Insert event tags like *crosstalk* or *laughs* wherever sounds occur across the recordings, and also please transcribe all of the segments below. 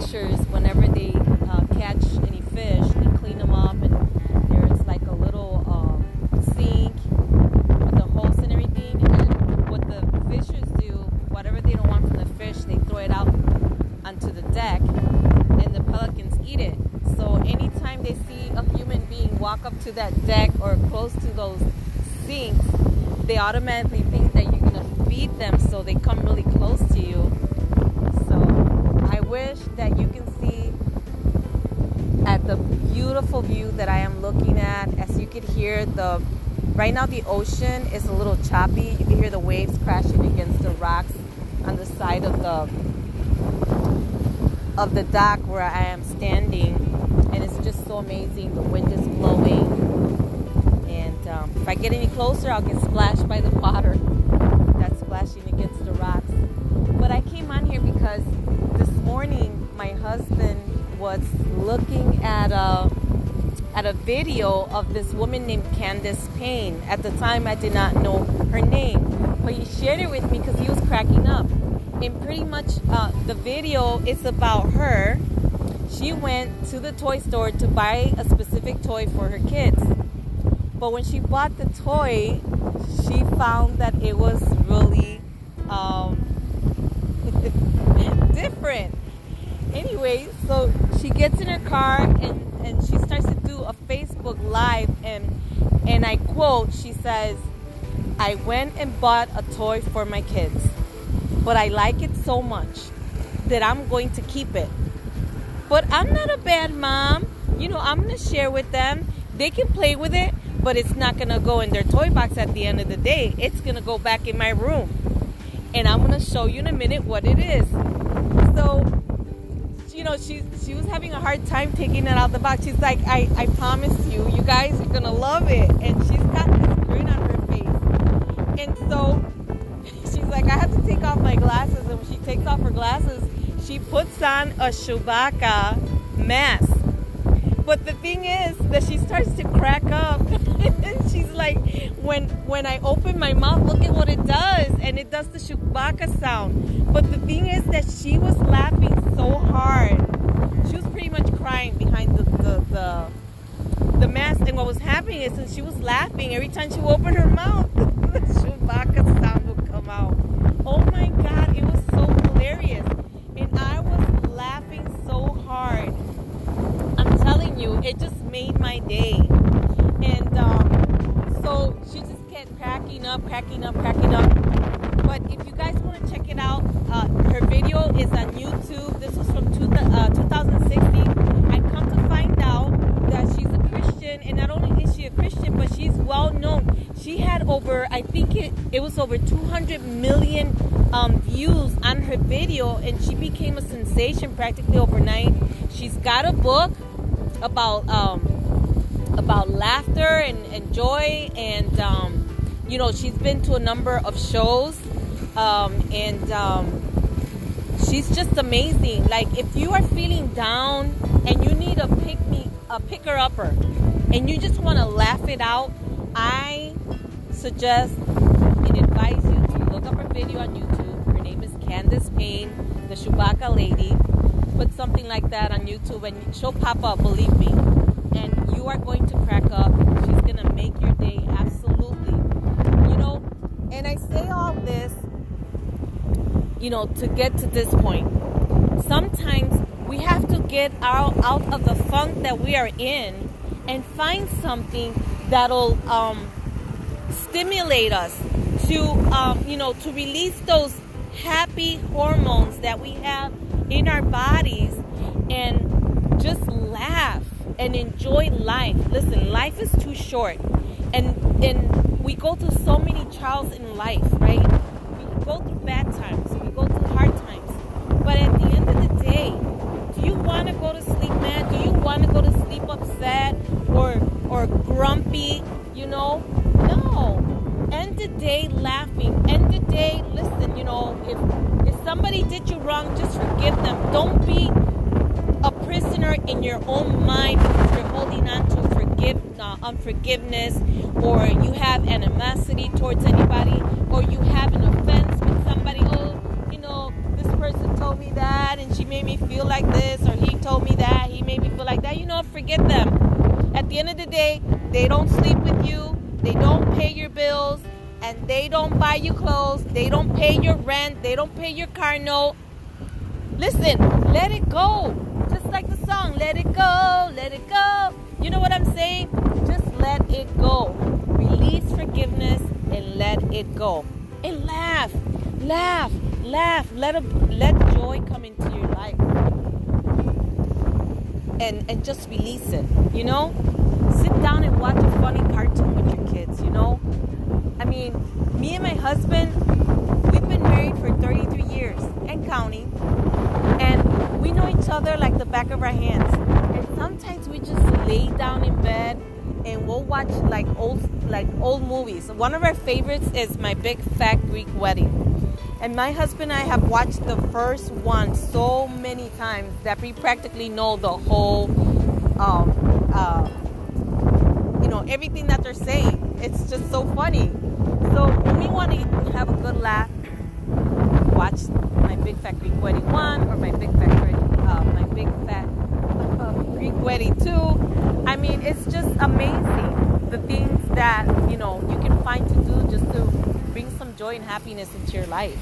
fishers, whenever they uh, catch any fish, they clean them up, and there's like a little um, sink with the hose and everything. And what the fishers do, whatever they don't want from the fish, they throw it out onto the deck, and the pelicans eat it. So anytime they see a human being walk up to that deck or close to those sinks, they automatically think that you're gonna feed them, so they come really close to you. I wish that you can see at the beautiful view that I am looking at. As you could hear, the right now the ocean is a little choppy. You can hear the waves crashing against the rocks on the side of the of the dock where I am standing, and it's just so amazing. The wind is blowing, and um, if I get any closer, I'll get splashed by the water that's splashing against the rocks. Was looking at a at a video of this woman named Candace Payne. At the time, I did not know her name, but he shared it with me because he was cracking up. And pretty much, uh, the video is about her. She went to the toy store to buy a specific toy for her kids. But when she bought the toy, she found that it was really um, *laughs* different. Anyway, so she gets in her car and, and she starts to do a Facebook Live and and I quote, she says, I went and bought a toy for my kids, but I like it so much that I'm going to keep it. But I'm not a bad mom. You know, I'm going to share with them. They can play with it, but it's not going to go in their toy box at the end of the day. It's going to go back in my room. And I'm going to show you in a minute what it is. So, you know, she she was having a hard time taking it out the box. She's like, I, I promise you, you guys are to love it. And she's got this grin on her face. And so *laughs* she's like, I have to take off my glasses. And when she takes off her glasses, she puts on a Chewbacca mask. But the thing is that she starts to crack up. *laughs* and she's like, when when I open my mouth, look at what it does. And it does the Chewbacca sound. But the thing is that she was laughing so hard. She was pretty much crying behind the, the, the, the mask. And what was happening is that she was laughing every time she opened her mouth, the *laughs* Chewbacca sound would come out. Oh my God, it was so hilarious. And I was laughing so hard. I'm telling you, it just made my day. And um, so she just kept cracking up, cracking up, cracking up. But if you guys want to check it out, uh, her video is on YouTube. This was from two, uh, 2016. I come to find out that she's a Christian, and not only is she a Christian, but she's well known. She had over, I think it, it was over 200 million um, views on her video, and she became a sensation practically overnight. She's got a book about um, about laughter and, and joy, and um, you know she's been to a number of shows, um, and um, she's just amazing. Like if you are feeling down and you need a pick me a picker upper, and you just want to laugh it out, I suggest and advise you to look up her video on YouTube. Her name is Candace Payne, the Chewbacca lady. Put something like that on YouTube and she'll pop up, believe me. And you are going to crack up. She's going to make your day absolutely. You know, and I say all this, you know, to get to this point. Sometimes we have to get out, out of the funk that we are in and find something that'll um, stimulate us to, um, you know, to release those happy hormones that we have in our bodies and just laugh and enjoy life. Listen, life is too short. And and we go through so many trials in life, right? We go through bad times, we go through hard times. But at the end of the day, do you want to go to sleep mad? Do you want to go to sleep upset or or grumpy, you know? No. End the day laughing. End the day, listen, you know, if if somebody did you wrong, just forgive them. Don't be a prisoner in your own mind because you're holding on to forgive, uh, unforgiveness or you have animosity towards anybody or you have an offense with somebody. Oh, you know, the end of the day, they don't sleep with you, they don't pay your bills, and they don't buy you clothes, they don't pay your rent, they don't pay your car note. Listen, let it go. Just like the song, let it go, let it go. You know what I'm saying? Just let it go. Release forgiveness and let it go. And laugh, laugh, laugh. Let a, let joy come into your life. And and just release it. You know? Down and watch a funny cartoon with your kids, you know? I mean, me and my husband, we've been married for 33 years and counting. And we know each other like the back of our hands. And sometimes we just lay down in bed and we'll watch like old like old movies. One of our favorites is My Big Fat Greek Wedding. And my husband and I have watched the first one so many times that we practically know the whole um, uh, everything that they're saying. It's just so funny. So when we want to have a good laugh, watch my Big Fat Greek Wedding one or my Big Fat uh, my Big Fat uh, Greek Wedding two. I mean, it's just amazing the things that you know you can find to do just to bring some joy and happiness into your life.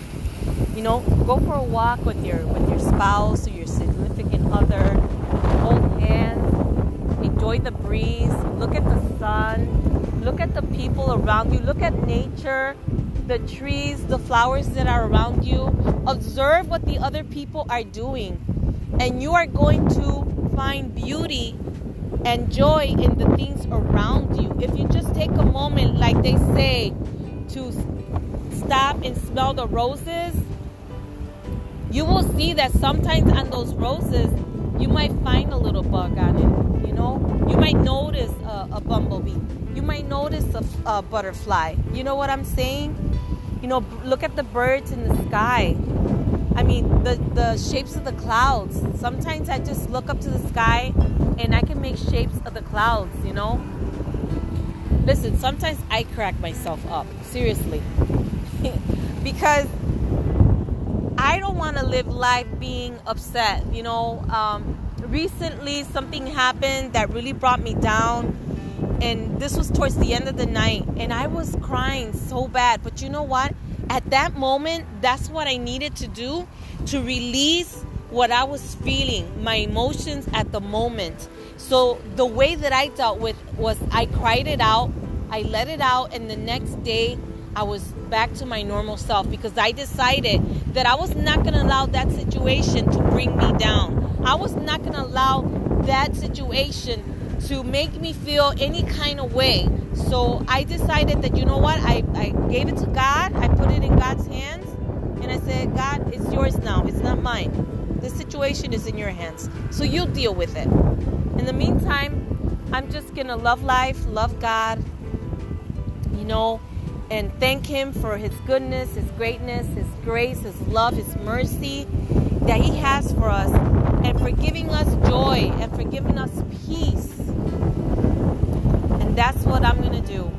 You know, go for a walk with your with your spouse or your significant other. Hold hands, enjoy the breeze, look at the sun, look at the people around you, look at nature, the trees, the flowers that are around you. Observe what the other people are doing, and you are going to find beauty and joy in the things around you. If you just take a moment, like they say, to stop and smell the roses, you will see that sometimes on those roses, you might find a little bug on it. You know, you might notice a, a bumblebee. You might notice a, a butterfly. You know what I'm saying? You know, look at the birds in the sky. I mean, the, the shapes of the clouds. Sometimes I just look up to the sky and I can make shapes of the clouds, you know? Listen, sometimes I crack myself up, seriously. *laughs* because I don't want to live life being upset. You know, um, recently something happened that really brought me down. And this was towards the end of the night. And I was crying so bad. But you know what? At that moment, that's what I needed to do to release what I was feeling, my emotions at the moment. So the way that I dealt with was I cried it out, I let it out, and the next day I was back to my normal self because I decided that I was not going to allow that situation to bring me down. I was not going to allow that situation to make me feel any kind of way. So I decided that, you know what, I, I gave it to God, I put it in God's hands, and I said, God, it's yours now, it's not mine. This situation is in your hands. So you deal with it. In the meantime, I'm just going to love life, love God, you know, and thank Him for His goodness, His greatness, His grace, His love, His mercy that He has for us, and for giving us joy and for giving us peace. And that's what I'm going to do.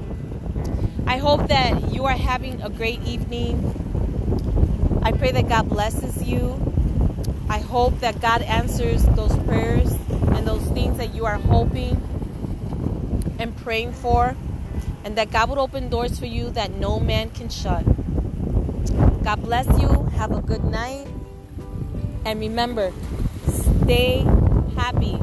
I hope that you are having a great evening. I pray that God blesses you. I hope that God answers those prayers and those things that you are hoping and praying for and that God would open doors for you that no man can shut. God bless you. Have a good night. And remember, stay happy.